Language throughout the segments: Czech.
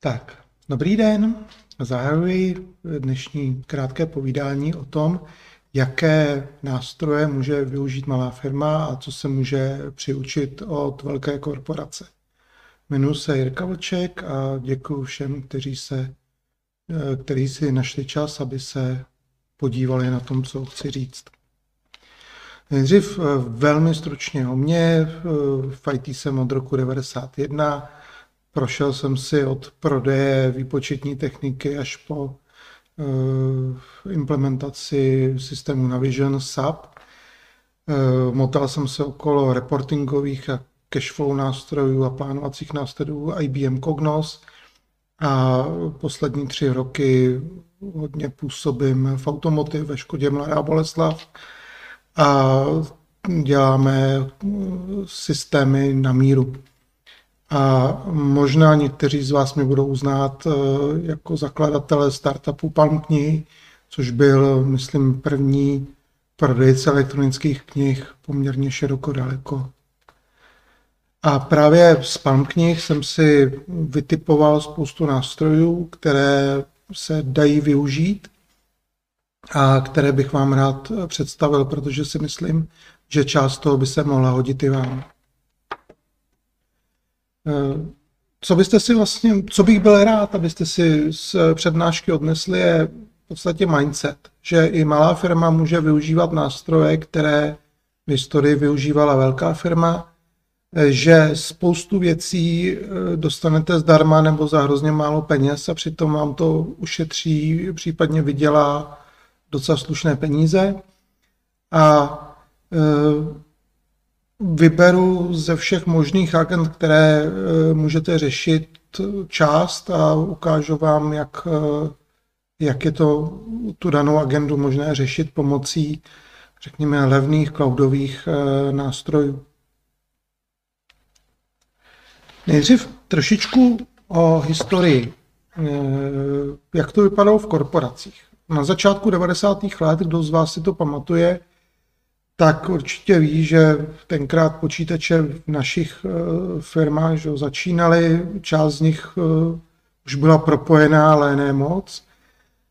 Tak, dobrý den. Zahajuji dnešní krátké povídání o tom, jaké nástroje může využít malá firma a co se může přiučit od velké korporace. Jmenuji se Jirka Vlček a děkuji všem, kteří, se, kteří si našli čas, aby se podívali na tom, co chci říct. Nejdřív velmi stručně o mě. V IT jsem od roku 1991 Prošel jsem si od prodeje výpočetní techniky až po uh, implementaci systému Navision SAP. Uh, motal jsem se okolo reportingových a cashflow nástrojů a plánovacích nástrojů IBM Cognos a poslední tři roky hodně působím v automotiv ve Škodě Mladá Boleslav a děláme systémy na míru. A možná někteří z vás mě budou uznát eh, jako zakladatele startupu Palm knihy, což byl, myslím, první prodejce elektronických knih poměrně široko daleko. A právě z Palm knih jsem si vytipoval spoustu nástrojů, které se dají využít a které bych vám rád představil, protože si myslím, že část toho by se mohla hodit i vám. Eh, co byste si vlastně, co bych byl rád, abyste si z přednášky odnesli, je v podstatě mindset, že i malá firma může využívat nástroje, které v historii využívala velká firma, eh, že spoustu věcí eh, dostanete zdarma nebo za hrozně málo peněz a přitom vám to ušetří, případně vydělá docela slušné peníze. A vyberu ze všech možných agent, které eh, můžete řešit část a ukážu vám, jak, eh, jak je to tu danou agendu možné řešit pomocí, řekněme, levných cloudových eh, nástrojů. Nejdřív trošičku o historii, jak to vypadalo v korporacích. Na začátku 90. let, kdo z vás si to pamatuje, tak určitě ví, že tenkrát počítače v našich eh, firmách že začínaly, část z nich eh, už byla propojená, ale ne moc.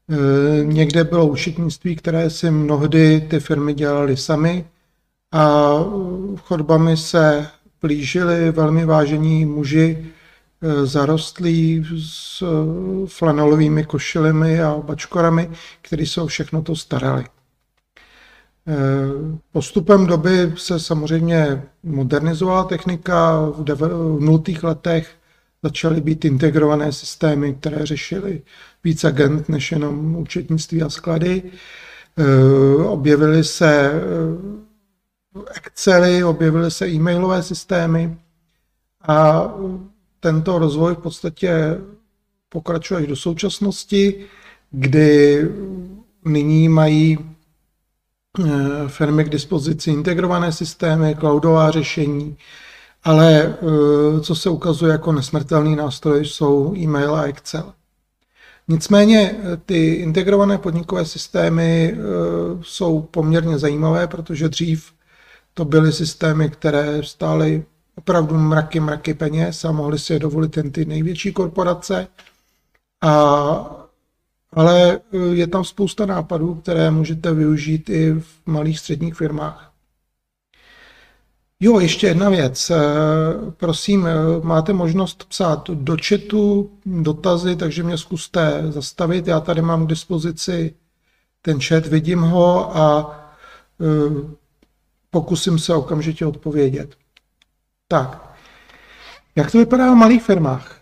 Eh, někde bylo učitnictví, které si mnohdy ty firmy dělaly sami a chodbami se plížili velmi vážení muži zarostlí s flanelovými košilemi a bačkorami, kteří se o všechno to starali. Eh, postupem doby se samozřejmě modernizovala technika. V 0. letech začaly být integrované systémy, které řešily víc agent než jenom účetnictví a sklady. Eh, objevily se eh, Excely, objevily se e-mailové systémy a tento rozvoj v podstatě pokračuje až do současnosti, kdy nyní mají firmy k dispozici integrované systémy, cloudová řešení, ale eh, co se ukazuje jako nesmrtelný nástroj, jsou e-mail a Excel. Nicméně eh, ty integrované podnikové systémy jsou poměrně zajímavé, protože dřív to byly systémy, které stály opravdu mraky, mraky peněz a mohly si je dovolit jen ty největší korporace. A ale eh, je tam spousta nápadů, které můžete využít i v malých středních firmách. Jo, ještě jedna věc. Eh, prosím, eh, máte možnost psát do chatu dotazy, takže mě zkuste zastavit. Já tady mám k dispozici ten chat, vidím ho a pokusím se okamžitě odpovědět. Tak, jak to vypadá v malých firmách?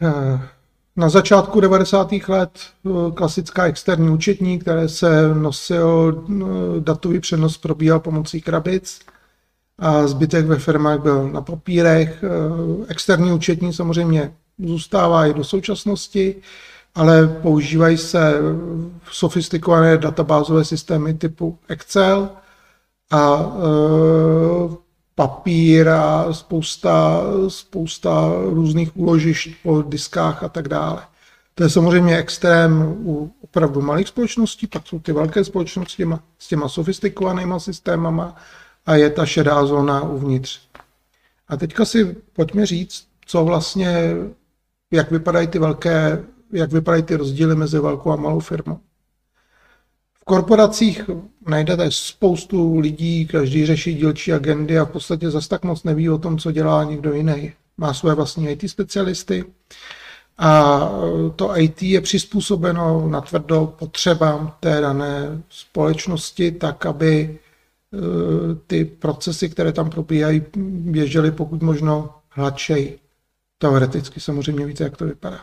Na začátku 90. let eh, klasická externí účetní, které se nosil, eh, datový přenos probíhal pomocí krabic a zbytek ve firmách byl na papírech. Eh, externí účetní samozřejmě zůstává i do současnosti, ale používají se sofistikované databázové systémy typu Excel a papír a spousta, spousta různých úložišť po diskách a tak dále. To je samozřejmě extrém u opravdu malých společností, pak jsou ty velké společnosti s těma sofistikovanýma systémama a je ta šedá zóna uvnitř. A teďka si pojďme říct, co vlastně, jak vypadají ty velké jak vypadají ty rozdíly mezi velkou a malou firmou. Korporacích najdete spoustu lidí, každý řeší dílčí agendy a v podstatě zase tak moc neví o tom, co dělá někdo jiný. Má své vlastní IT specialisty a to IT je přizpůsobeno na tvrdo potřebám té dané společnosti, tak aby e, ty procesy, které tam probíhají, běžely pokud možno hladčej. Teoreticky samozřejmě víte, jak to vypadá.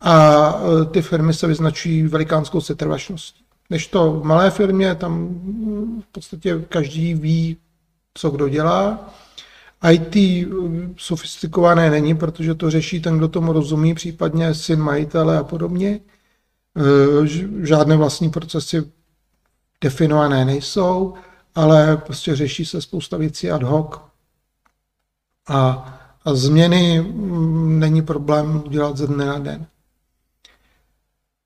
A e, ty firmy se vyznačují velikánskou setrvačností. Než to v malé firmě, tam v podstatě každý ví, co kdo dělá. IT sofistikované není, protože to řeší ten, kdo tomu rozumí, případně syn majitele a podobně. E, žádné vlastní procesy definované nejsou, ale prostě řeší se spousta věcí ad hoc. A a změny mm, není problém dělat ze dne na den.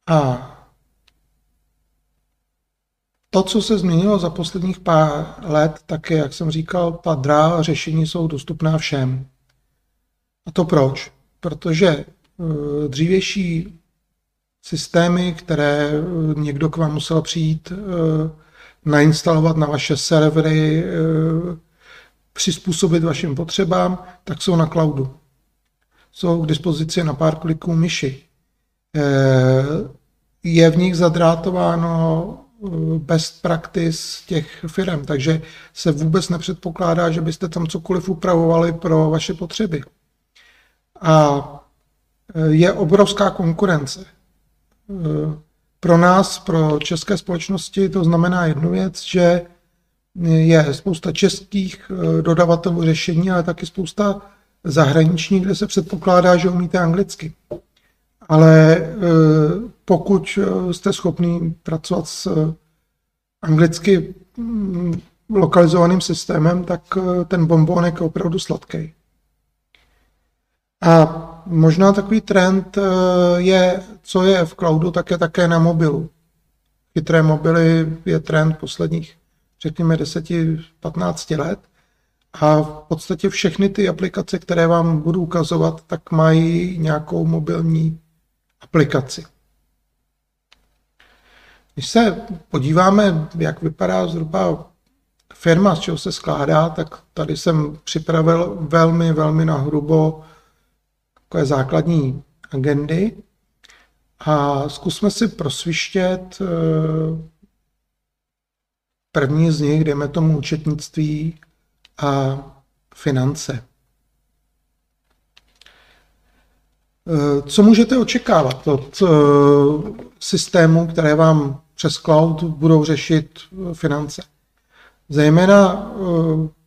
A to, co se změnilo za posledních pár let, tak je, jak jsem říkal, ta drá řešení jsou dostupná všem. A to proč? Protože eh, dřívější systémy, které eh, někdo k vám musel přijít, eh, nainstalovat na vaše servery, přizpůsobit vašim potřebám, tak jsou na cloudu. Jsou k dispozici na pár kliků myši. Je v nich zadrátováno best practice těch firm, takže se vůbec nepředpokládá, že byste tam cokoliv upravovali pro vaše potřeby. A eh, je obrovská konkurence. Pro nás, pro české společnosti, to znamená jednu věc, že je spousta českých eh, dodavatelů řešení, ale taky spousta zahraničních, kde se předpokládá, že umíte anglicky. Ale eh, pokud eh, jste schopný pracovat s anglicky mm, lokalizovaným systémem, tak ten bonbonek je opravdu sladký. A možná takový trend je, co je v cloudu, tak je také na mobilu. Chytré mobily je trend posledních řekněme 10-15 let. A v podstatě všechny ty aplikace, které vám budu ukazovat, tak mají nějakou mobilní aplikaci. Když se podíváme, jak vypadá zhruba firma, z čeho se skládá, tak tady jsem připravil velmi, velmi nahrubo takové základní agendy a zkusme si prosvištět eh, První z nich, dejme tomu účetnictví a finance. Co můžete očekávat od eh, systému, které vám přes cloud budou řešit eh, finance? Zejména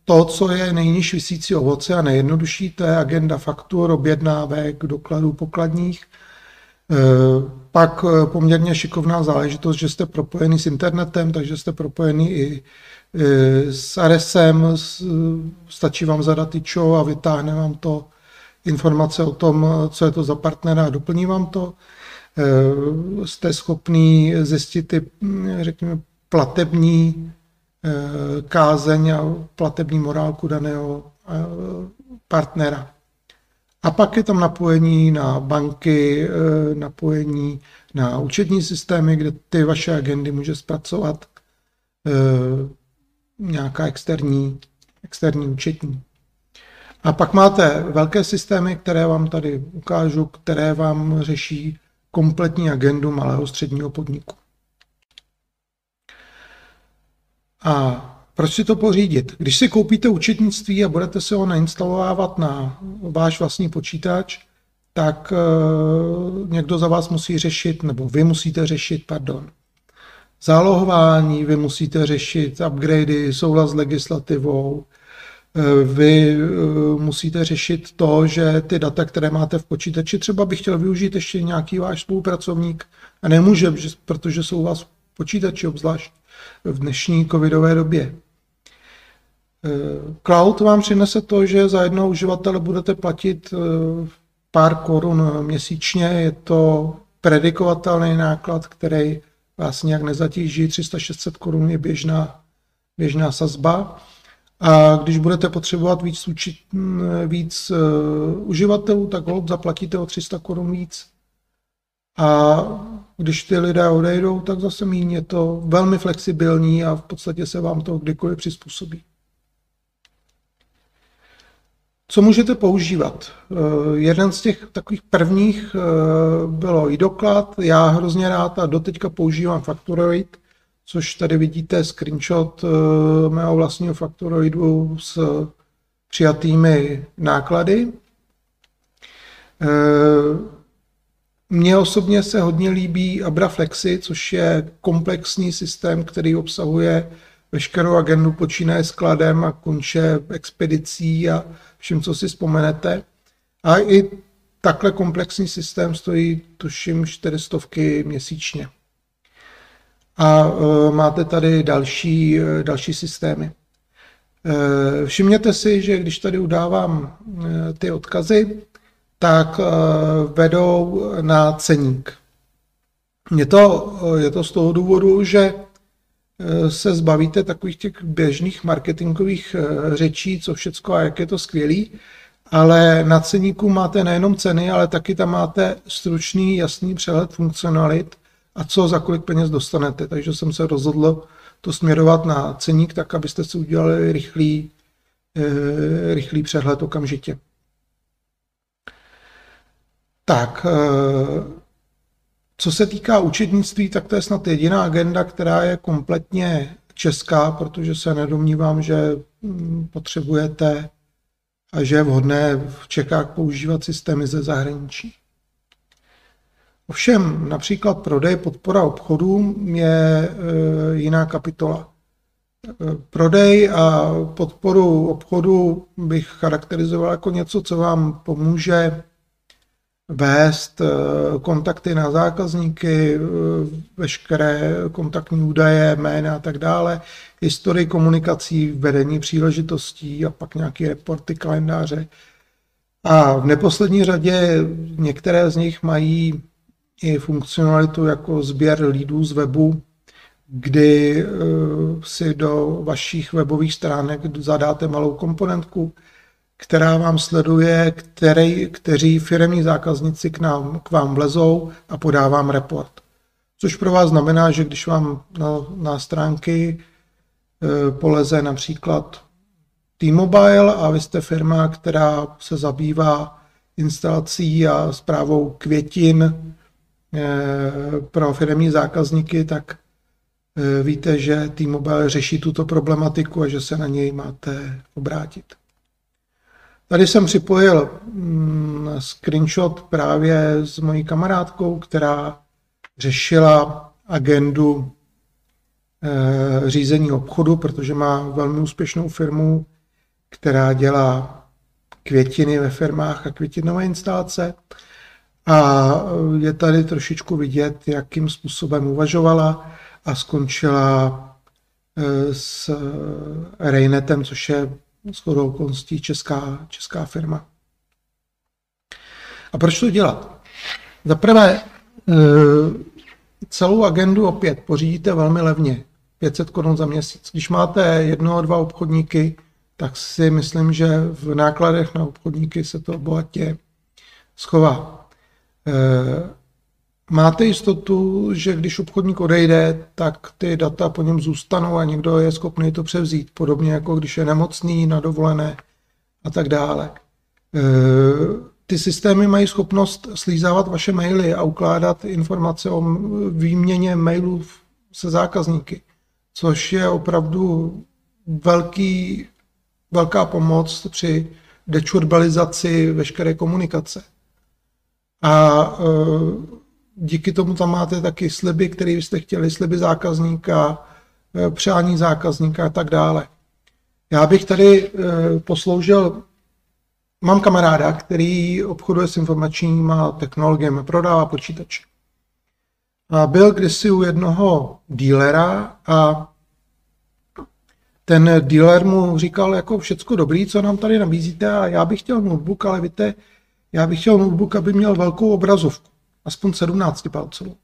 to, co je nejniž vysící ovoce a nejjednodušší, to je agenda faktur, objednávek, dokladů pokladních – Eh, pak eh, poměrně šikovná záležitost, že jste propojený s internetem, takže jste propojený i eh, s RSM, stačí vám zadat IČO a vytáhne vám to informace o tom, co je to za partnera a doplní vám to. Jste schopný zjistit ty, řekněme, platební kázeň a platební morálku daného partnera. A pak je tam napojení na banky, eh, napojení na účetní systémy, kde ty vaše agendy může zpracovat eh, nějaká externí, externí účetní. A pak máte velké systémy, které vám tady ukážu, které vám řeší kompletní agendu malého středního podniku. A proč si to pořídit? Když si koupíte účetnictví a budete si ho nainstalovávat na váš vlastní počítač, tak uh, někdo za vás musí řešit, nebo vy musíte řešit, pardon, zálohování, vy musíte řešit upgradey, souhlas s legislativou, eh, vy eh, musíte řešit to, že ty data, které máte v počítači, třeba bych chtěl využít ještě nějaký váš spolupracovník a nemůže, protože jsou u vás počítači, obzvlášť v dnešní covidové době. Cloud vám přinese to, že za jednoho uživatele budete platit eh, pár korun měsíčně. Je to predikovatelný náklad, který vás nějak nezatíží. 300-600 korun je běžná, běžná sazba. A když budete potřebovat víc, učit, víc uh, uživatelů, tak hold zaplatíte o 300 korun víc. A když ty lidé odejdou, tak zase méně je to velmi flexibilní a v podstatě se vám to kdykoliv přizpůsobí. Co můžete používat? Eh, jeden z těch takových prvních eh, bylo i doklad. Já hrozně rád a doteďka používám Factoroid, což tady vidíte screenshot eh, mého vlastního Factoroidu s přijatými náklady. Mně osobně se hodně líbí Abra Flexi, což je komplexní systém, který obsahuje veškerou agendu, počínaje skladem a konče expedicí a všem, co si vzpomenete. A i takhle komplexní systém stojí, tuším, 400 měsíčně. A e, máte tady další, e, další systémy. E, všimněte si, že když tady udávám ty odkazy, tak vedou na ceník. Je to, je to z toho důvodu, že se zbavíte takových těch běžných marketingových řečí, co všecko a jak je to skvělý, ale na ceníku máte nejenom ceny, ale taky tam máte stručný, jasný přehled funkcionalit a co za kolik peněz dostanete. Takže jsem se rozhodl to směrovat na ceník, tak abyste si udělali rychlý, eh, rychlý přehled okamžitě. Tak, co se týká učednictví, tak to je snad jediná agenda, která je kompletně česká, protože se nedomnívám, že mm, potřebujete a že je vhodné v Čechách používat systémy ze zahraničí. Ovšem, například prodej, podpora obchodů je e, jiná kapitola. E, prodej a podporu obchodu bych charakterizoval jako něco, co vám pomůže vést eh, kontakty na zákazníky, eh, veškeré kontaktní údaje, jména a tak dále, historii komunikací, vedení příležitostí a pak nějaké reporty, kalendáře. A v neposlední řadě některé z nich mají i funkcionalitu jako sběr lídů z webu, kdy eh, si do vašich webových stránek zadáte malou komponentku, která vám sleduje, který, kteří firmní zákazníci k, nám, k vám vlezou a podávám report. Což pro vás znamená, že když vám na, na stránky e, poleze například T-Mobile a vy jste firma, která se zabývá instalací a zprávou květin pro firmní zákazníky, tak e, víte, že T-Mobile řeší tuto problematiku a že se na něj máte obrátit. Tady jsem připojil mm, screenshot právě s mojí kamarádkou, která řešila agendu eh, řízení obchodu, protože má velmi úspěšnou firmu, která dělá květiny ve firmách a květinové instalace. A je tady trošičku vidět, jakým způsobem uvažovala a skončila eh, s Rejnetem, což je shodou okolností česká, česká firma. A proč to dělat? Za prvé, eh, celou agendu opět pořídíte velmi levně, 500 korun za měsíc. Když máte jednoho, dva obchodníky, tak si myslím, že v nákladech na obchodníky se to bohatě schová. Eh, Máte jistotu, že když obchodník odejde, tak ty data po něm zůstanou a někdo je schopný to převzít, podobně jako když je nemocný, na dovolené a tak dále. E, ty systémy mají schopnost slízávat vaše maily a ukládat informace o výměně mailů se zákazníky, což je opravdu velký, velká pomoc při dečurbalizaci veškeré komunikace. A e, díky tomu tam máte taky sliby, které byste chtěli, sliby zákazníka, eh, přání zákazníka a tak dále. Já bych tady eh, posloužil, mám kamaráda, který obchoduje s informačníma technologiemi, prodává počítače. A byl kdysi u jednoho dílera a ten dealer mu říkal jako všecko dobrý, co nám tady nabízíte a já bych chtěl notebook, ale víte, já bych chtěl notebook, aby měl velkou obrazovku aspoň 17 palců.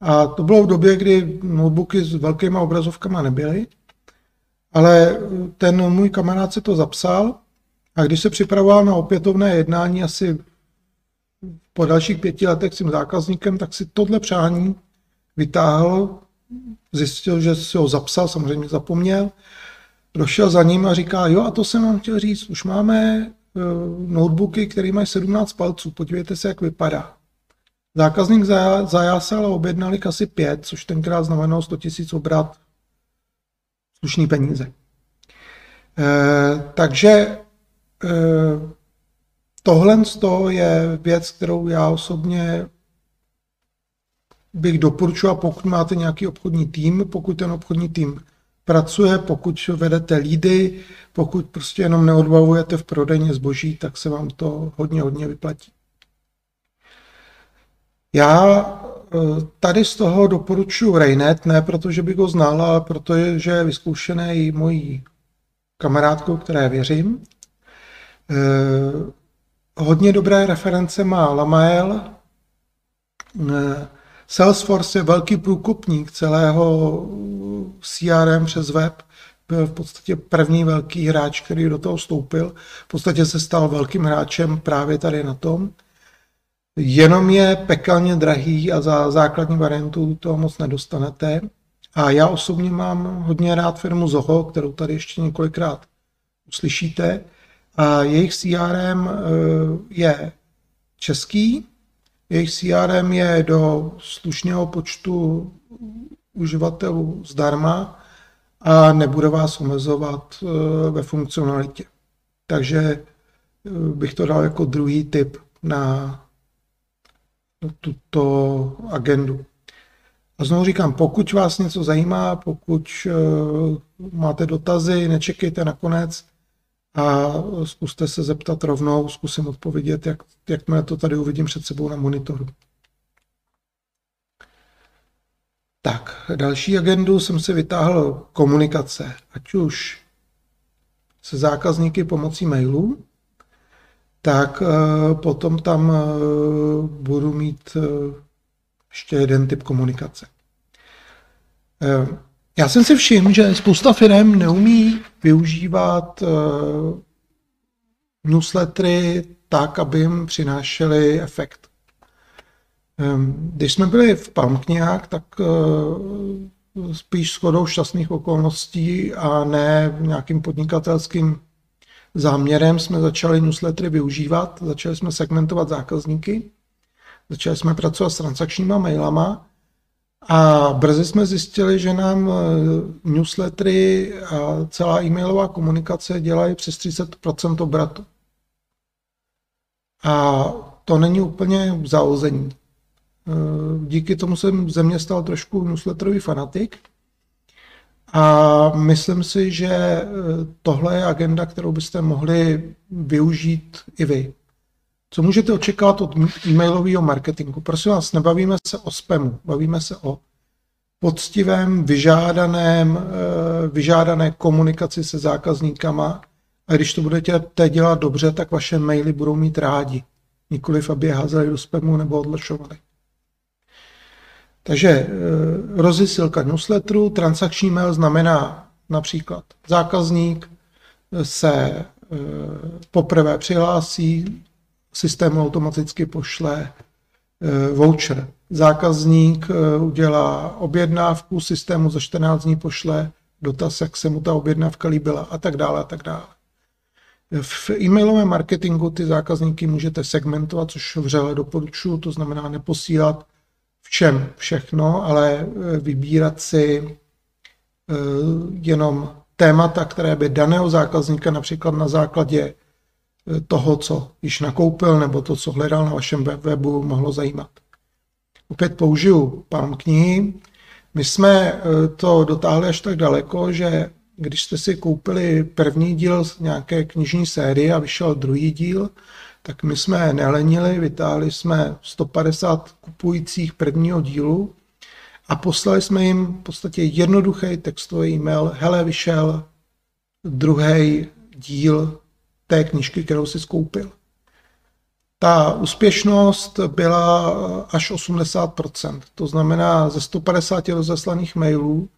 A to bylo v době, kdy notebooky s velkýma obrazovkama nebyly, ale ten můj kamarád se to zapsal a když se připravoval na opětovné jednání asi po dalších pěti letech s tím zákazníkem, tak si tohle přání vytáhl, zjistil, že si ho zapsal, samozřejmě zapomněl, došel za ním a říká, jo a to jsem vám chtěl říct, už máme notebooky, které mají 17 palců, podívejte se, jak vypadá. Zákazník zajásal a objednali asi pět, což tenkrát znamenalo 100 000 obrat slušný peníze. E, takže e, tohle je věc, kterou já osobně bych doporučoval, pokud máte nějaký obchodní tým, pokud ten obchodní tým pracuje, pokud vedete lídy, pokud prostě jenom neodbavujete v prodejně zboží, tak se vám to hodně, hodně vyplatí. Já eh, tady z toho doporučuji Rainet, ne protože bych ho znal, ale protože je vyzkoušený mojí kamarádkou, které věřím. Eh, hodně dobré reference má Lamael. Salesforce je velký průkopník celého CRM přes web. Byl v podstatě první velký hráč, který do toho vstoupil. V podstatě se stal velkým hráčem právě tady na tom. Jenom je pekelně drahý a za základní variantu toho moc nedostanete. A já osobně mám hodně rád firmu Zoho, kterou tady ještě několikrát uslyšíte. A jejich CRM eh, je český, jejich CRM je do slušného počtu uživatelů zdarma a nebude vás omezovat eh, ve funkcionalitě. Takže eh, bych to dal jako druhý tip na tuto agendu. A znovu říkám, pokud vás něco zajímá, pokud uh, máte dotazy, nečekejte na konec a zkuste se zeptat rovnou, zkusím odpovědět, jak, jakmile to tady uvidím před sebou na monitoru. Tak, další agendu jsem si vytáhl komunikace, ať už se zákazníky pomocí mailů, tak eh, potom tam eh, budu mít eh, ještě jeden typ komunikace. Já jsem si všiml, že spousta firm neumí využívat newslettery tak, aby jim přinášely efekt. Když jsme byli v Palmknihách, tak spíš shodou šťastných okolností a ne nějakým podnikatelským záměrem jsme začali newslettery využívat, začali jsme segmentovat zákazníky, začali jsme pracovat s transakčníma mailama a brzy jsme zjistili, že nám e, newslettery a celá e-mailová komunikace dělají přes 30% obratu. A to není úplně zaození. E, díky tomu jsem ze mě stal trošku newsletterový fanatik a myslím si, že eh, tohle je agenda, kterou byste mohli využít i vy. Co můžete očekávat od e-mailového marketingu? Prosím vás, nebavíme se o spamu, bavíme se o poctivém, vyžádaném, eh, vyžádané komunikaci se zákazníkama a když to budete dělat dobře, tak vaše maily budou mít rádi. Nikoliv, aby je házeli do spamu nebo odlašovali. Takže eh, rozesilka newsletteru, transakční mail znamená například zákazník se eh, poprvé přihlásí, systém automaticky pošle eh, voucher. Zákazník udělá objednávku, systému za 14 dní pošle dotaz, jak se mu ta objednávka líbila a tak dále a tak dále. V e-mailovém marketingu ty zákazníky můžete segmentovat, což vřele doporučuji, to znamená neposílat čem všechno, ale e, vybírat si jenom témata, které by daného zákazníka například na základě toho, co již nakoupil, nebo to, co hledal na vašem webu, mohlo zajímat. Opět použiju pán knihy. My jsme to dotáhli až tak daleko, že když jste si koupili první díl z nějaké knižní série a vyšel druhý díl, tak my jsme nelenili, vytáhli jsme 150 kupujících prvního dílu a poslali jsme jim v podstatě jednoduchý textový e-mail, hele, vyšel druhý díl té knižky, kterou si skoupil. Ta úspěšnost byla až 80%. To znamená, ze 150 rozeslaných mailů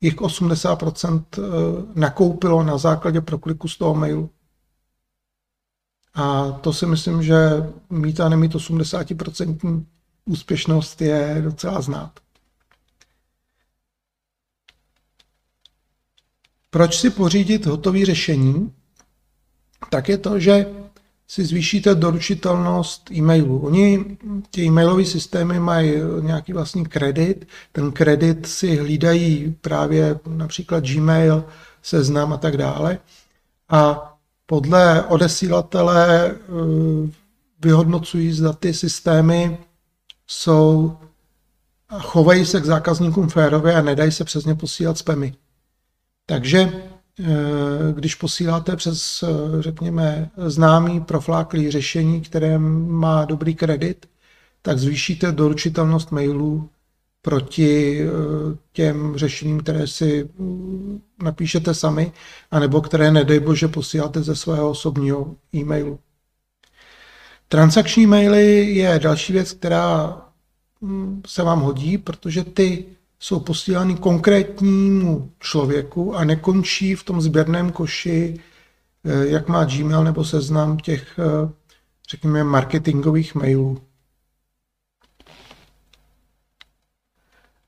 jich 80% eh, nakoupilo na základě prokliku z toho mailu. A to si myslím, že mít a nemít 80% úspěšnost je docela znát. Proč si pořídit hotové řešení? Tak je to, že si zvýšíte doručitelnost e-mailů. Oni, ty e-mailové systémy mají nějaký vlastní kredit. Ten kredit si hlídají právě například Gmail, seznam a tak dále. A podle odesílatele eh, vyhodnocují, zda ty systémy jsou chovají se k zákazníkům férově a nedají se přes ně posílat spamy. Takže když posíláte přes, eh, řekněme, známý profláklý řešení, které má dobrý kredit, tak zvýšíte doručitelnost mailů proti eh, těm řešením, které si mm, napíšete sami, anebo které, nedej bože, posíláte ze svého osobního e-mailu. Transakční maily je další věc, která mm, se vám hodí, protože ty jsou posílány konkrétnímu člověku a nekončí v tom sběrném koši, eh, jak má Gmail nebo seznam těch, eh, řekněme, marketingových mailů.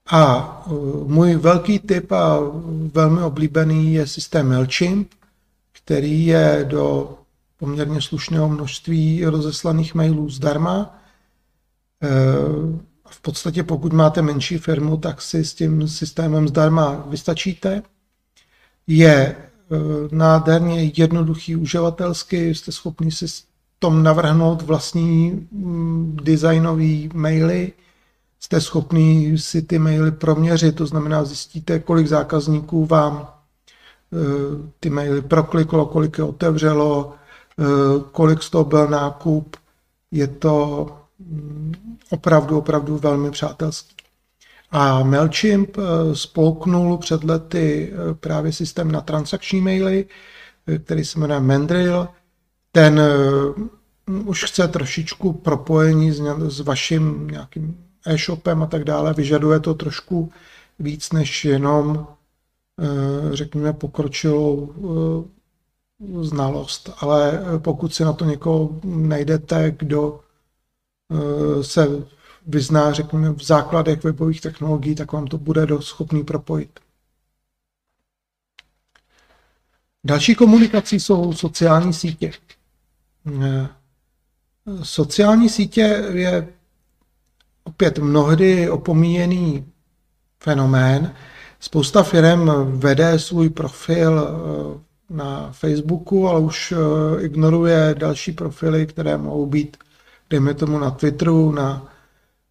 A eh, můj velký tip a velmi oblíbený je systém MailChimp, který je do poměrně slušného množství rozeslaných mailů zdarma v podstatě pokud máte menší firmu, tak si s tím systémem zdarma vystačíte. Je e, nádherně jednoduchý uživatelsky, jste schopni si tom navrhnout vlastní mm, designový maily, jste schopni si ty maily proměřit, to znamená zjistíte, kolik zákazníků vám e, ty maily prokliklo, kolik je otevřelo, e, kolik z toho byl nákup. Je to opravdu, opravdu velmi přátelský. A MailChimp eh, spolknul před lety eh, právě systém na transakční maily, eh, který se jmenuje Mandrill. Ten už chce trošičku propojení s, vaším nějakým e-shopem a tak dále. Vyžaduje to trošku víc než jenom, řekněme, pokročilou znalost. Ale pokud si na to někoho najdete, kdo se vyzná, řekněme, v základech webových technologií, tak vám to bude schopný propojit. Další komunikací jsou sociální sítě. Eh, sociální sítě je opět mnohdy opomíjený fenomén. Spousta firm vede svůj profil eh, na Facebooku, ale už ignoruje další profily, které mohou být dejme tomu na Twitteru, na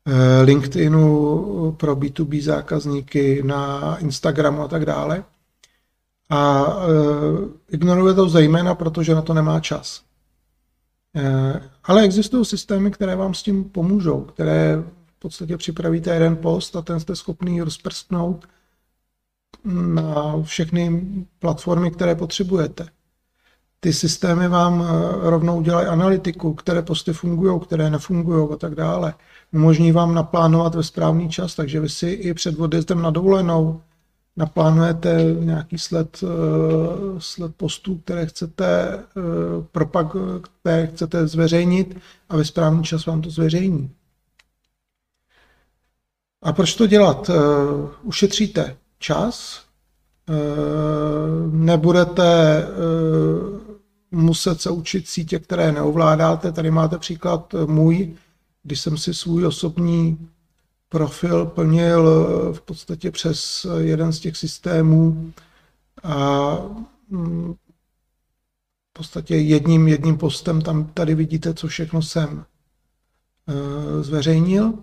eh, LinkedInu pro B2B zákazníky, na Instagramu a tak dále. A eh, ignoruje to zejména, protože na to nemá čas. Eh, ale existují systémy, které vám s tím pomůžou, které v podstatě připravíte jeden post a ten jste schopný rozprsknout na všechny platformy, které potřebujete ty systémy vám eh, rovnou dělají analytiku, které posty fungují, které nefungují a tak dále. Umožní vám naplánovat ve správný čas, takže vy si i před odjezdem na dovolenou naplánujete nějaký sled, eh, sled postů, které chcete eh, propag, které chcete zveřejnit a ve správný čas vám to zveřejní. A proč to dělat? Ušetříte čas, nebudete muset se učit sítě, které neovládáte. Tady máte příklad můj, když jsem si svůj osobní profil plnil v podstatě přes jeden z těch systémů a mm, v podstatě jedním, jedním postem tam tady vidíte, co všechno jsem e, zveřejnil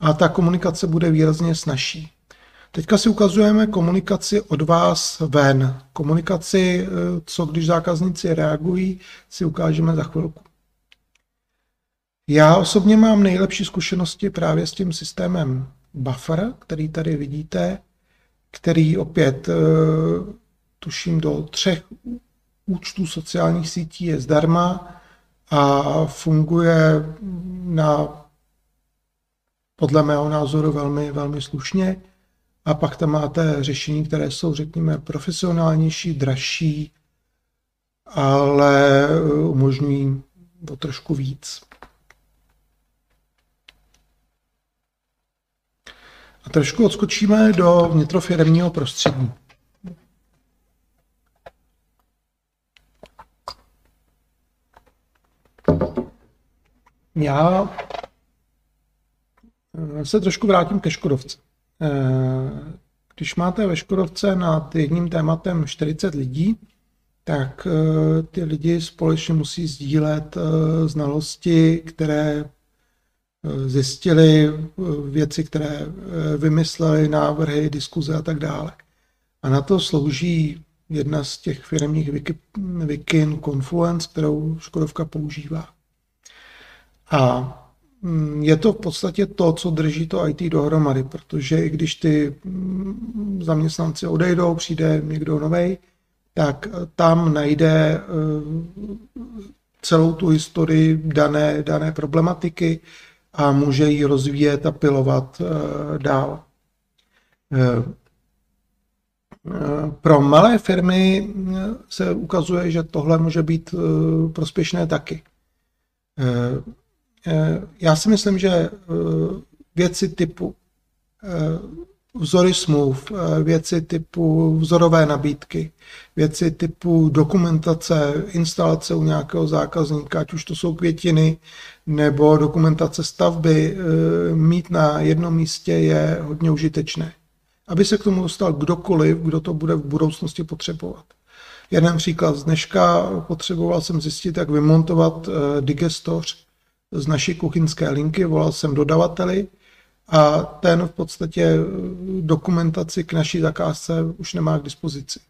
a ta komunikace bude výrazně snažší. Teďka si ukazujeme komunikaci od vás ven. Komunikaci, eh, co když zákazníci reagují, si ukážeme za chvilku. Já osobně mám nejlepší zkušenosti právě s tím systémem Buffer, který tady vidíte, který opět eh, tuším do třech účtů sociálních sítí je zdarma a funguje na podle mého názoru velmi, velmi slušně. A pak tam máte řešení, které jsou, řekněme, profesionálnější, dražší, ale umožňují o trošku víc. A trošku odskočíme do vnitrofiremního prostředí. Já eh, se trošku vrátím ke Škodovce. Eh, když máte ve Škodovce nad jedním tématem 40 lidí, tak eh, ty lidi společně musí sdílet znalosti, které zjistili, věci, které vymysleli, návrhy, diskuze a tak dále. A na to slouží jedna z těch firmních Wikin Confluence, kterou Škodovka používá. A je to v podstatě to, co drží to IT dohromady, protože i když ty mm, zaměstnanci odejdou, přijde někdo nový, tak tam najde eh, celou tu historii dané, dané problematiky a může ji rozvíjet a pilovat eh, dál. Eh, pro malé firmy se ukazuje, že tohle může být prospěšné taky. Eh, já si myslím, že eh, věci typu eh, vzory smluv, věci typu vzorové nabídky, věci typu dokumentace, instalace u nějakého zákazníka, ať už to jsou květiny nebo dokumentace stavby, mít na jednom místě je hodně užitečné. Aby se k tomu dostal kdokoliv, kdo to bude v budoucnosti potřebovat. Jeden příklad z dneška potřeboval jsem zjistit, jak vymontovat digestoř z naší kuchyňské linky, volal jsem dodavateli a ten v podstatě dokumentaci k naší zakázce už nemá k dispozici.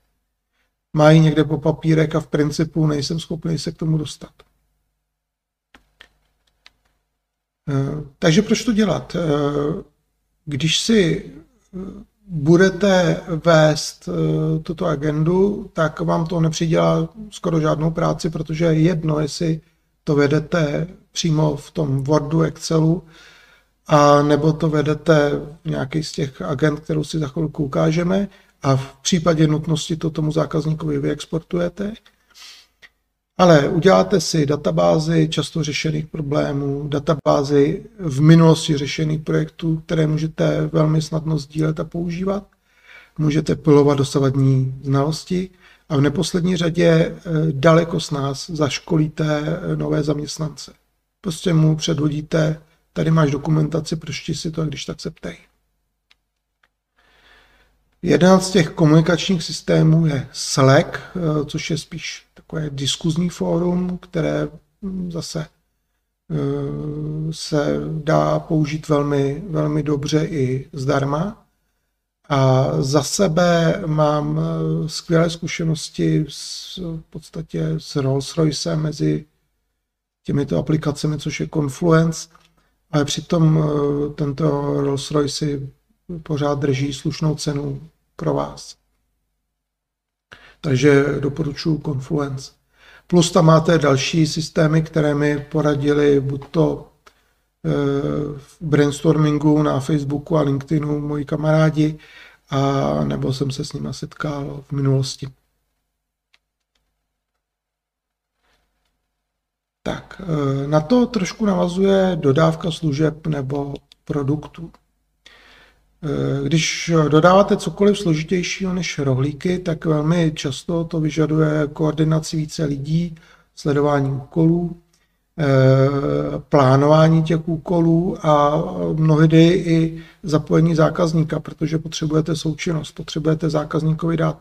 Mají někde po papírek a v principu nejsem schopný se k tomu dostat. Eh, takže proč to dělat? Eh, když si budete vést tuto agendu, tak vám to nepřidělá skoro žádnou práci, protože je jedno, jestli to vedete přímo v tom Wordu, Excelu, a nebo to vedete v nějaký z těch agent, kterou si za chvilku ukážeme a v případě nutnosti to tomu zákazníkovi vyexportujete. Ale uděláte si databázy často řešených problémů, databázy v minulosti řešených projektů, které můžete velmi snadno sdílet a používat. Můžete pilovat dosavadní znalosti a v neposlední řadě eh, daleko s nás zaškolíte eh, nové zaměstnance. Prostě mu předhodíte, tady máš dokumentaci, proč si to, když tak se ptej. Jeden z těch komunikačních systémů je Slack, eh, což je spíš takové diskuzní fórum, které hm, zase se dá použít velmi, velmi dobře i zdarma. A za sebe mám eh, skvělé zkušenosti s, v podstatě s Rolls-Royce mezi těmito aplikacemi, což je Confluence, ale přitom eh, tento Rolls-Royce pořád drží slušnou cenu pro vás. Takže doporučuji Confluence. Plus tam máte další systémy, které mi poradili buď to v brainstormingu na Facebooku a LinkedInu moji kamarádi, a nebo jsem se s nima setkal v minulosti. Tak, e, na to trošku navazuje dodávka služeb nebo produktů. E, když dodáváte cokoliv složitějšího než rohlíky, tak velmi často to vyžaduje koordinaci více lidí, sledování úkolů, Eh, plánování těch úkolů a mnohdy i zapojení zákazníka, protože potřebujete součinnost, potřebujete zákazníkovi dát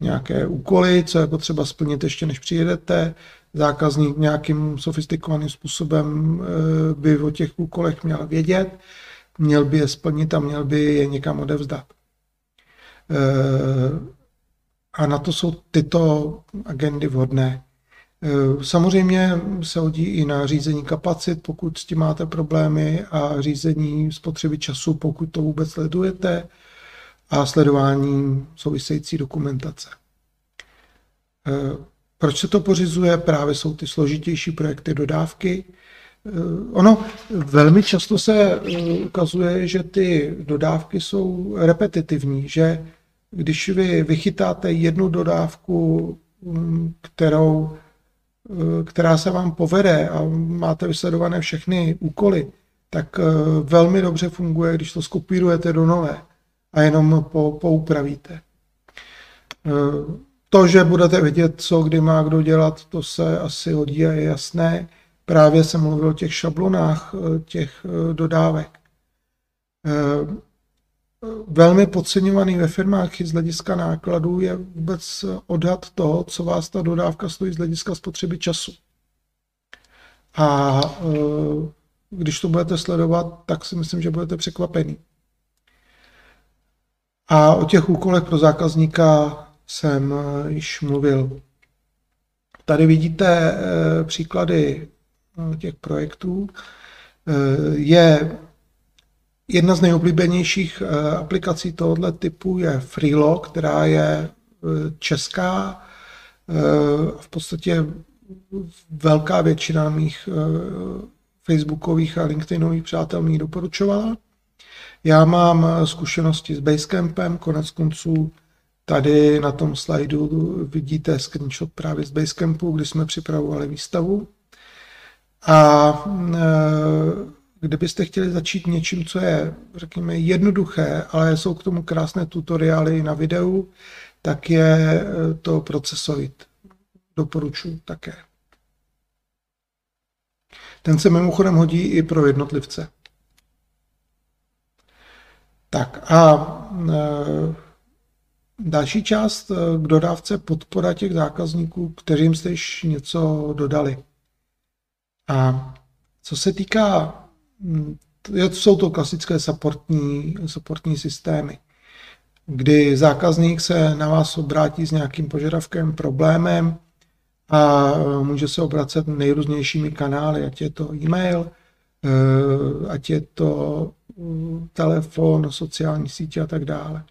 nějaké úkoly, co je potřeba splnit ještě než přijedete. Zákazník nějakým sofistikovaným způsobem eh, by o těch úkolech měl vědět, měl by je splnit a měl by je někam odevzdat. Eh, a na to jsou tyto agendy vhodné. Eh, samozřejmě se hodí i na řízení kapacit, pokud s tím máte problémy, a řízení spotřeby času, pokud to vůbec sledujete, a sledování související dokumentace. Eh, proč se to pořizuje? Právě jsou ty složitější projekty dodávky. Eh, ono velmi často se ukazuje, že ty dodávky jsou repetitivní, že když vy vychytáte jednu dodávku, mm, kterou která se vám povede a máte vysledované všechny úkoly, tak velmi dobře funguje, když to skopírujete do nové a jenom po, poupravíte. To, že budete vědět, co kdy má kdo dělat, to se asi hodí a je jasné. Právě jsem mluvil o těch šablonách těch dodávek. Velmi podceňovaný ve firmách i z hlediska nákladů je vůbec odhad toho, co vás ta dodávka stojí z hlediska spotřeby času. A když to budete sledovat, tak si myslím, že budete překvapení. A o těch úkolech pro zákazníka jsem eh, již mluvil. Tady vidíte eh, příklady eh, těch projektů. Je jedna z nejoblíbenějších aplikací tohoto typu je Freelo, která je česká. V podstatě velká většina mých facebookových a LinkedInových přátel mi doporučovala. Já mám zkušenosti s Basecampem, konec konců tady na tom slajdu vidíte screenshot právě z Basecampu, kdy jsme připravovali výstavu. A kdybyste chtěli začít něčím, co je, řekněme, jednoduché, ale jsou k tomu krásné tutoriály na videu, tak je e, to procesoid. Doporučuji také. Ten se mimochodem hodí i pro jednotlivce. Tak a e, další část e, k dodávce podpora těch zákazníků, kterým jste již něco dodali. A co se týká, jsou to klasické supportní, supportní systémy, kdy zákazník se na vás obrátí s nějakým požadavkem, problémem a může se obracet nejrůznějšími kanály, ať je to e-mail, e, ať je to telefon, sociální sítě a tak dále.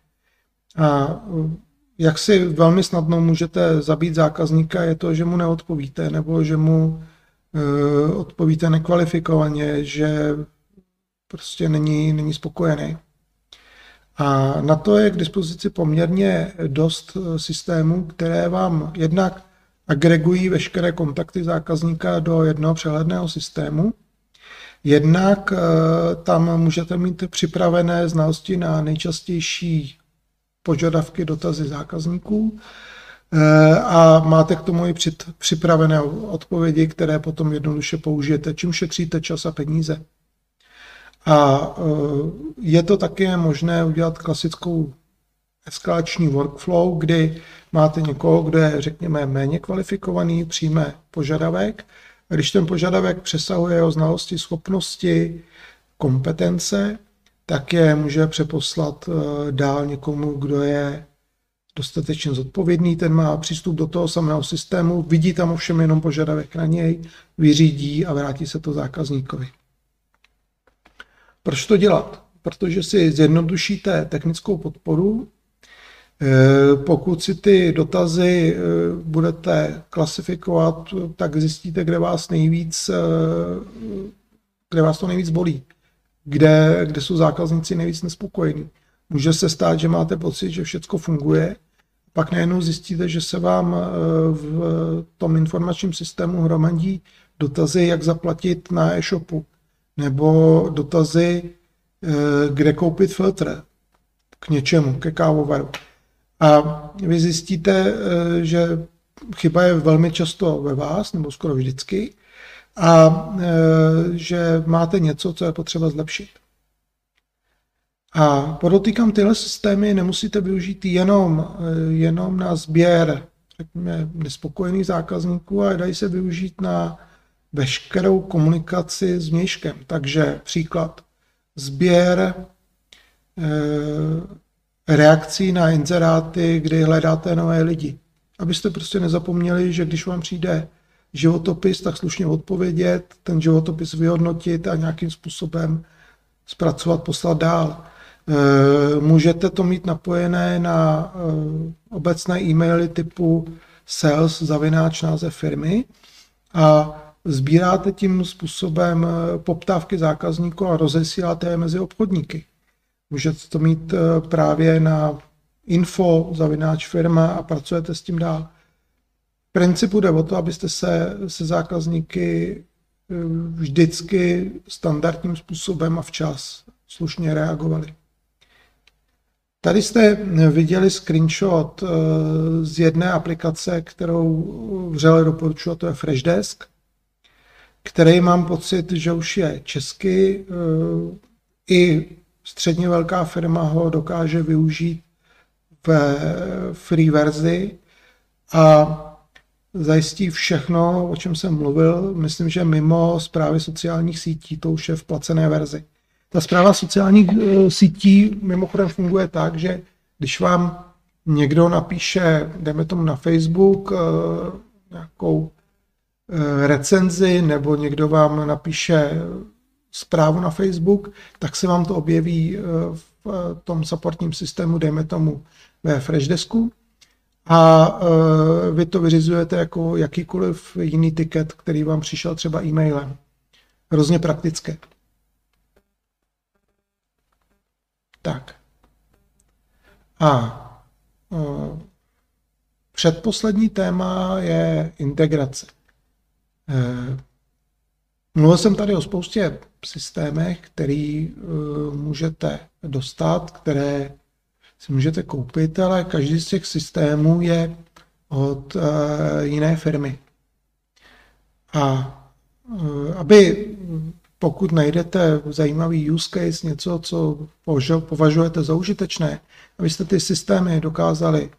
A uh, jak si velmi snadno můžete zabít zákazníka, je to, že mu neodpovíte, nebo že mu odpovíte nekvalifikovaně, že prostě není, není spokojený. A na to je k dispozici poměrně dost uh, systémů, které vám jednak agregují veškeré kontakty zákazníka do jednoho přehledného systému, Jednak eh, tam můžete mít připravené znalosti na nejčastější požadavky, dotazy zákazníků eh, a máte k tomu i připravené odpovědi, které potom jednoduše použijete, čím šetříte čas a peníze. A eh, je to také možné udělat klasickou eskalační workflow, kdy máte někoho, kdo je, řekněme, méně kvalifikovaný, přijme požadavek když ten požadavek přesahuje jeho znalosti, schopnosti, kompetence, tak je může přeposlat eh, dál někomu, kdo je dostatečně zodpovědný, ten má přístup do toho samého systému, vidí tam ovšem jenom požadavek na něj, vyřídí a vrátí se to zákazníkovi. Proč to dělat? Protože si zjednodušíte technickou podporu, Eh, pokud si ty dotazy eh, budete klasifikovat, tak zjistíte, kde vás nejvíc, eh, kde vás to nejvíc bolí, kde, kde jsou zákazníci nejvíc nespokojení. Může se stát, že máte pocit, že všechno funguje, pak najednou zjistíte, že se vám v tom informačním systému hromadí dotazy, jak zaplatit na e-shopu, nebo dotazy, kde koupit filtr k něčemu, ke kávovaru. A vy zjistíte, eh, že chyba je velmi často ve vás, nebo skoro vždycky, a eh, že máte něco, co je potřeba zlepšit. A podotýkám, tyhle systémy nemusíte využít jenom, eh, jenom na sběr řekněme, nespokojených zákazníků, ale dají se využít na veškerou komunikaci s měškem. Takže příklad, sběr reakcí na inzeráty, kdy hledáte nové lidi. Abyste prostě nezapomněli, že když vám přijde životopis, tak slušně odpovědět, ten životopis vyhodnotit a nějakým způsobem zpracovat, poslat dál. E, můžete to mít napojené na e, obecné e-maily typu sales zavináč název firmy a sbíráte tím způsobem e, poptávky zákazníků a rozesíláte je mezi obchodníky. Můžete to mít eh, právě na info zavináč firma a pracujete s tím dál. V principu jde o to, abyste se se zákazníky vždycky standardním způsobem a včas slušně reagovali. Tady jste viděli screenshot z jedné aplikace, kterou vřele doporučuji, to je Freshdesk který mám pocit, že už je česky. Eh, I středně velká firma ho dokáže využít ve free verzi a zajistí všechno, o čem jsem mluvil. Myslím, že mimo zprávy sociálních sítí to už je v placené verzi. Ta zpráva sociálních eh, sítí mimochodem funguje tak, že když vám někdo napíše, dejme tomu na Facebook, eh, nějakou Eh, recenzi nebo někdo vám napíše zprávu na Facebook, tak se vám to objeví v tom supportním systému, dejme tomu ve Freshdesku a vy to vyřizujete jako jakýkoliv jiný tiket, který vám přišel třeba e-mailem. Hrozně praktické. Tak. A předposlední téma je integrace. Eh, mluvil jsem tady o spoustě systémech, který eh, můžete dostat, které si můžete koupit, ale každý z těch systémů je od jiné firmy. A aby pokud najdete zajímavý use case, něco, co považujete za užitečné, abyste ty systémy dokázali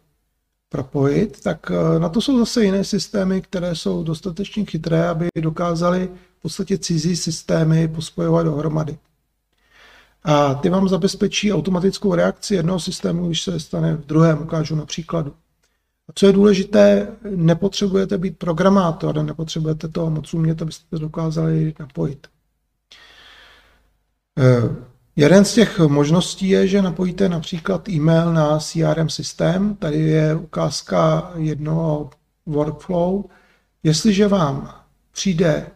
propojit, tak eh, na to jsou zase jiné systémy, které jsou dostatečně chytré, aby dokázali v podstatě cizí systémy pospojovat dohromady. A ty vám zabezpečí automatickou reakci jednoho systému, když se stane v druhém, ukážu na příkladu. A co je důležité, nepotřebujete být programátor, nepotřebujete toho moc umět, abyste to dokázali napojit. Eh, Jeden z těch možností je, že napojíte například e-mail na CRM systém. Tady je ukázka jednoho workflow. Jestliže vám přijde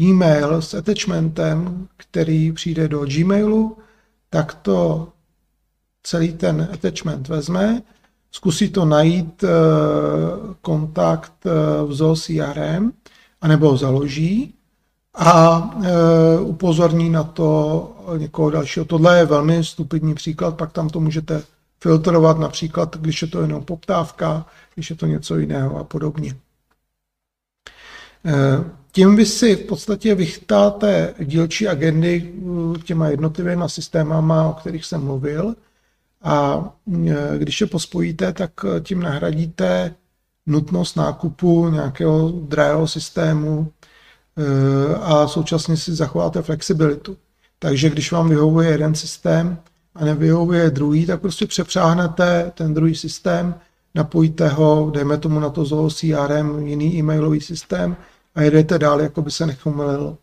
e-mail s attachmentem, který přijde do Gmailu, tak to celý ten attachment vezme, zkusí to najít eh, kontakt eh, v ZO CRM, anebo ho založí a e, upozorní na to někoho dalšího. Tohle je velmi stupidní příklad, pak tam to můžete filtrovat, například když je to jenom poptávka, když je to něco jiného a podobně. E, tím vy si v podstatě vychtáte dílčí agendy e, těma jednotlivými systémama, o kterých jsem mluvil, a když je pospojíte, tak tím nahradíte nutnost nákupu nějakého drahého systému, a současně si zachováte flexibilitu. Takže když vám vyhovuje jeden systém a nevyhovuje druhý, tak prostě přepřáhnete ten druhý systém, napojíte ho, dejme tomu na to ZOO CRM, jiný e-mailový systém a jedete dál, jako by se nechomelilo.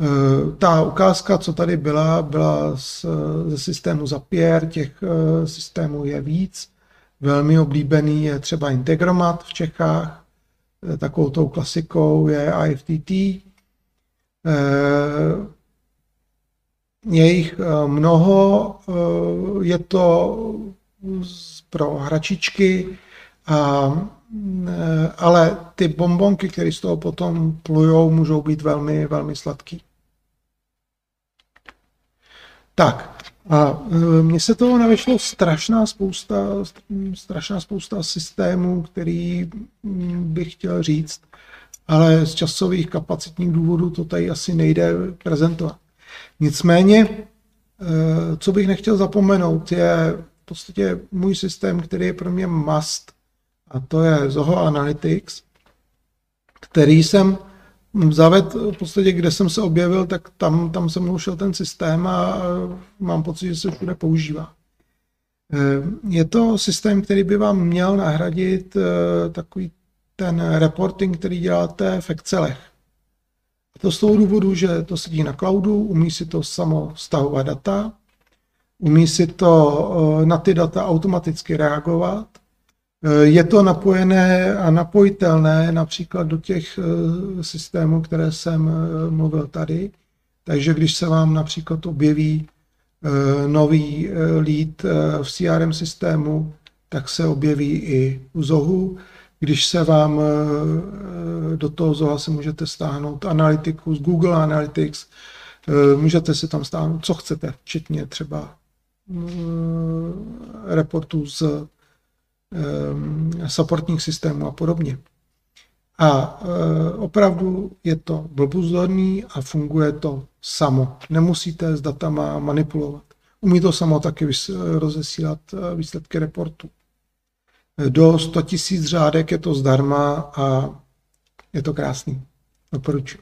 Eh, ta ukázka, co tady byla, byla z, ze systému Zapier, těch eh, systémů je víc. Velmi oblíbený je třeba Integromat v Čechách, Eh, takovou tou klasikou je IFTT. Eh, je jich eh, mnoho, je to pro hračičky, ale ty bombonky, které z toho potom plujou, můžou být velmi, velmi sladký. Tak, a mně se toho navešlo strašná spousta, strašná spousta systémů, který mm, bych chtěl říct, ale z časových kapacitních důvodů to tady asi nejde prezentovat. Nicméně, e, co bych nechtěl zapomenout, je v podstatě můj systém, který je pro mě must, a to je Zoho Analytics, který jsem zaved v podstatě, kde jsem se objevil, tak tam, tam se mnou šel ten systém a mám pocit, že se všude používá. Eh, je to systém, který by vám měl nahradit eh, takový ten reporting, který děláte v Excelech. A to z toho důvodu, že to sedí na cloudu, umí si to samo stahovat data, umí si to eh, na ty data automaticky reagovat je to napojené a napojitelné například do těch eh, systémů, které jsem eh, mluvil tady. Takže když se vám například objeví nový lead v CRM systému, tak se objeví i u Zohu. když se vám do toho Zoha si můžete stáhnout analytiku z Google Analytics, můžete si tam stáhnout, co chcete, včetně třeba reportů z supportních systémů a podobně. A e, opravdu je to blbuzorný a funguje to samo. Nemusíte s datama manipulovat. Umí to samo taky rozesílat e, výsledky reportu. Do 100 000 řádek je to zdarma a je to krásný. Doporučuji.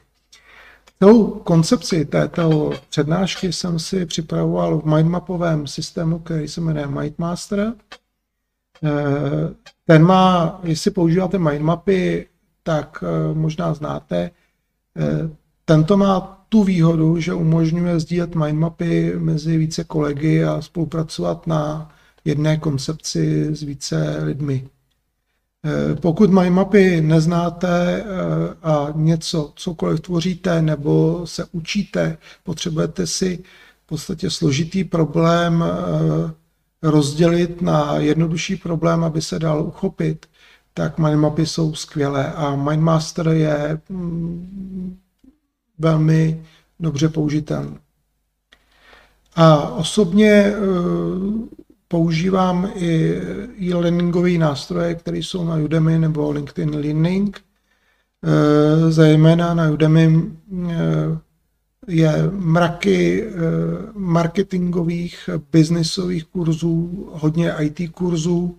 Celou koncepci této přednášky jsem si připravoval v mindmapovém systému, který se jmenuje Mindmaster. E, ten má, jestli používáte mindmapy, tak eh, možná znáte. Eh, tento má tu výhodu, že umožňuje sdílet mindmapy mezi více kolegy a spolupracovat na jedné koncepci s více lidmi. Eh, pokud mindmapy neznáte a něco, cokoliv tvoříte nebo se učíte, potřebujete si v podstatě složitý problém rozdělit na jednodušší problém, aby se dal uchopit, tak mindmapy jsou skvělé a Mindmaster je mm, velmi dobře použitelný. A osobně e, používám i e-learningové nástroje, které jsou na Udemy nebo LinkedIn Learning. E, zejména na Udemy je mraky marketingových, biznisových kurzů, hodně IT kurzů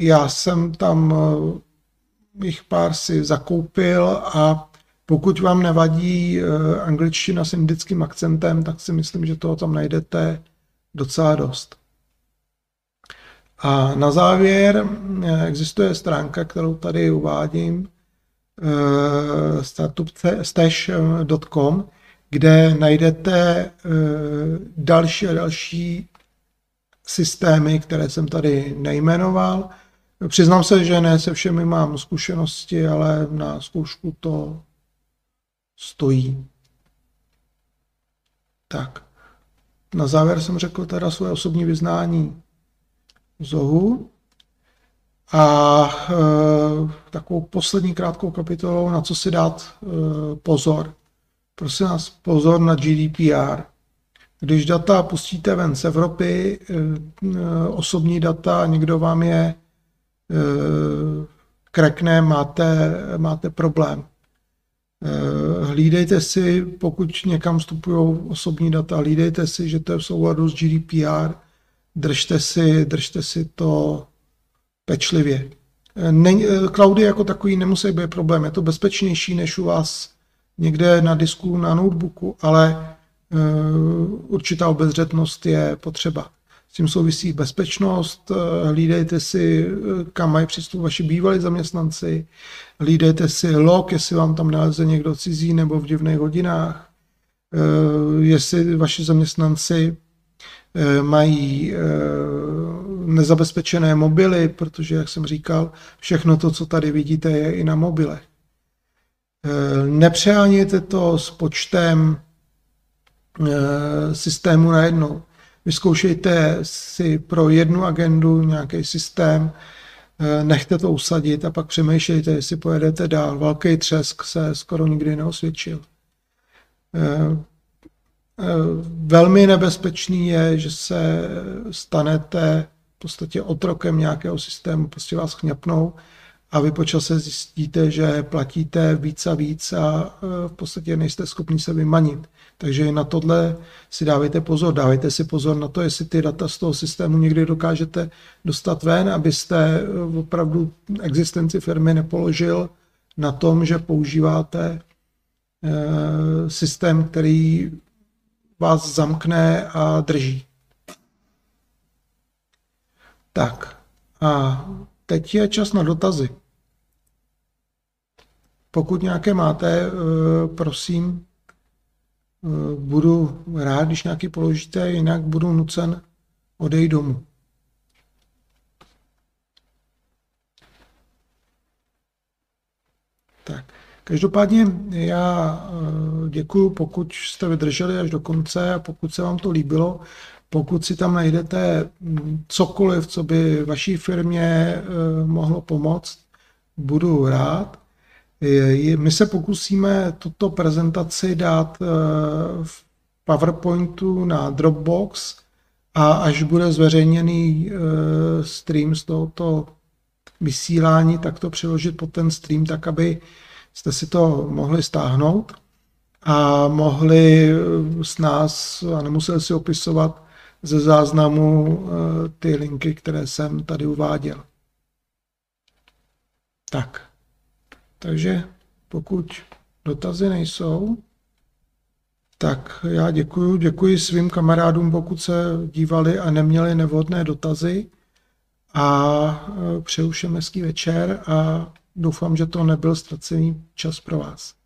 já jsem tam eh, jich pár si zakoupil a pokud vám nevadí eh, angličtina s indickým akcentem, tak si myslím, že toho tam najdete docela dost. A na závěr eh, existuje stránka, kterou tady uvádím, startupstash.com, kde najdete další a další systémy, které jsem tady nejmenoval Přiznám se, že ne se všemi mám zkušenosti, ale na zkoušku to stojí. Tak. Na závěr jsem řekl teda svoje osobní vyznání Zohu. A e, takovou poslední krátkou kapitolou, na co si dát e, pozor. Prosím vás, pozor na GDPR. Když data pustíte ven z Evropy, e, e, osobní data, někdo vám je Eh, krekne, máte, máte problém. Hlídejte si, pokud někam vstupují osobní data, hlídejte si, že to je v souladu s GDPR, držte si, držte si to pečlivě. Eh, ne, cloudy jako takový nemusí být problém, je to bezpečnější než u vás někde na disku, na notebooku, ale určitá obezřetnost je potřeba. S tím souvisí bezpečnost, eh, hlídejte si, eh, kam mají přístup vaši bývalí zaměstnanci, hlídejte si log, jestli vám tam naleze někdo cizí nebo v divných hodinách, eh, jestli vaši zaměstnanci mají nezabezpečené mobily, protože, jak jsem říkal, všechno to, co tady vidíte, je i na mobilech. Nepřehánějte to s počtem systému najednou vyzkoušejte si pro jednu agendu nějaký systém, eh, nechte to usadit a pak přemýšlejte, jestli pojedete dál. Velký třesk se skoro nikdy neosvědčil. Eh, eh, velmi nebezpečný je, že se stanete v podstatě otrokem nějakého systému, prostě vás chňapnou a vy po zjistíte, že platíte víc a víc a v podstatě nejste schopni se vymanit. Takže na tohle si dávejte pozor. Dávejte si pozor na to, jestli ty data z toho systému někdy dokážete dostat ven, abyste eh, opravdu existenci firmy nepoložil na tom, že používáte eh, systém, který vás zamkne a drží. Tak a teď je čas na dotazy. Pokud nějaké máte, eh, prosím, Eh, budu rád, když nějaký položíte, jinak budu nucen odejít domů. Tak. Každopádně já děkuji, pokud jste vydrželi až do konce a pokud se vám to líbilo, pokud si tam najdete mm, cokoliv, co by vaší firmě mohlo pomoct, budu rád. My se pokusíme tuto prezentaci dát v PowerPointu na Dropbox a až bude zveřejněný stream z tohoto vysílání, tak to přiložit pod ten stream, tak aby jste si to mohli stáhnout a mohli s nás a nemuseli si opisovat ze záznamu eh, ty linky, které jsem tady uváděl. Tak, takže pokud dotazy nejsou, tak já děkuji, děkuji svým kamarádům, pokud se dívali a neměli nevhodné dotazy. A e, přeju všem hezký večer a doufám, že to nebyl ztracený čas pro vás.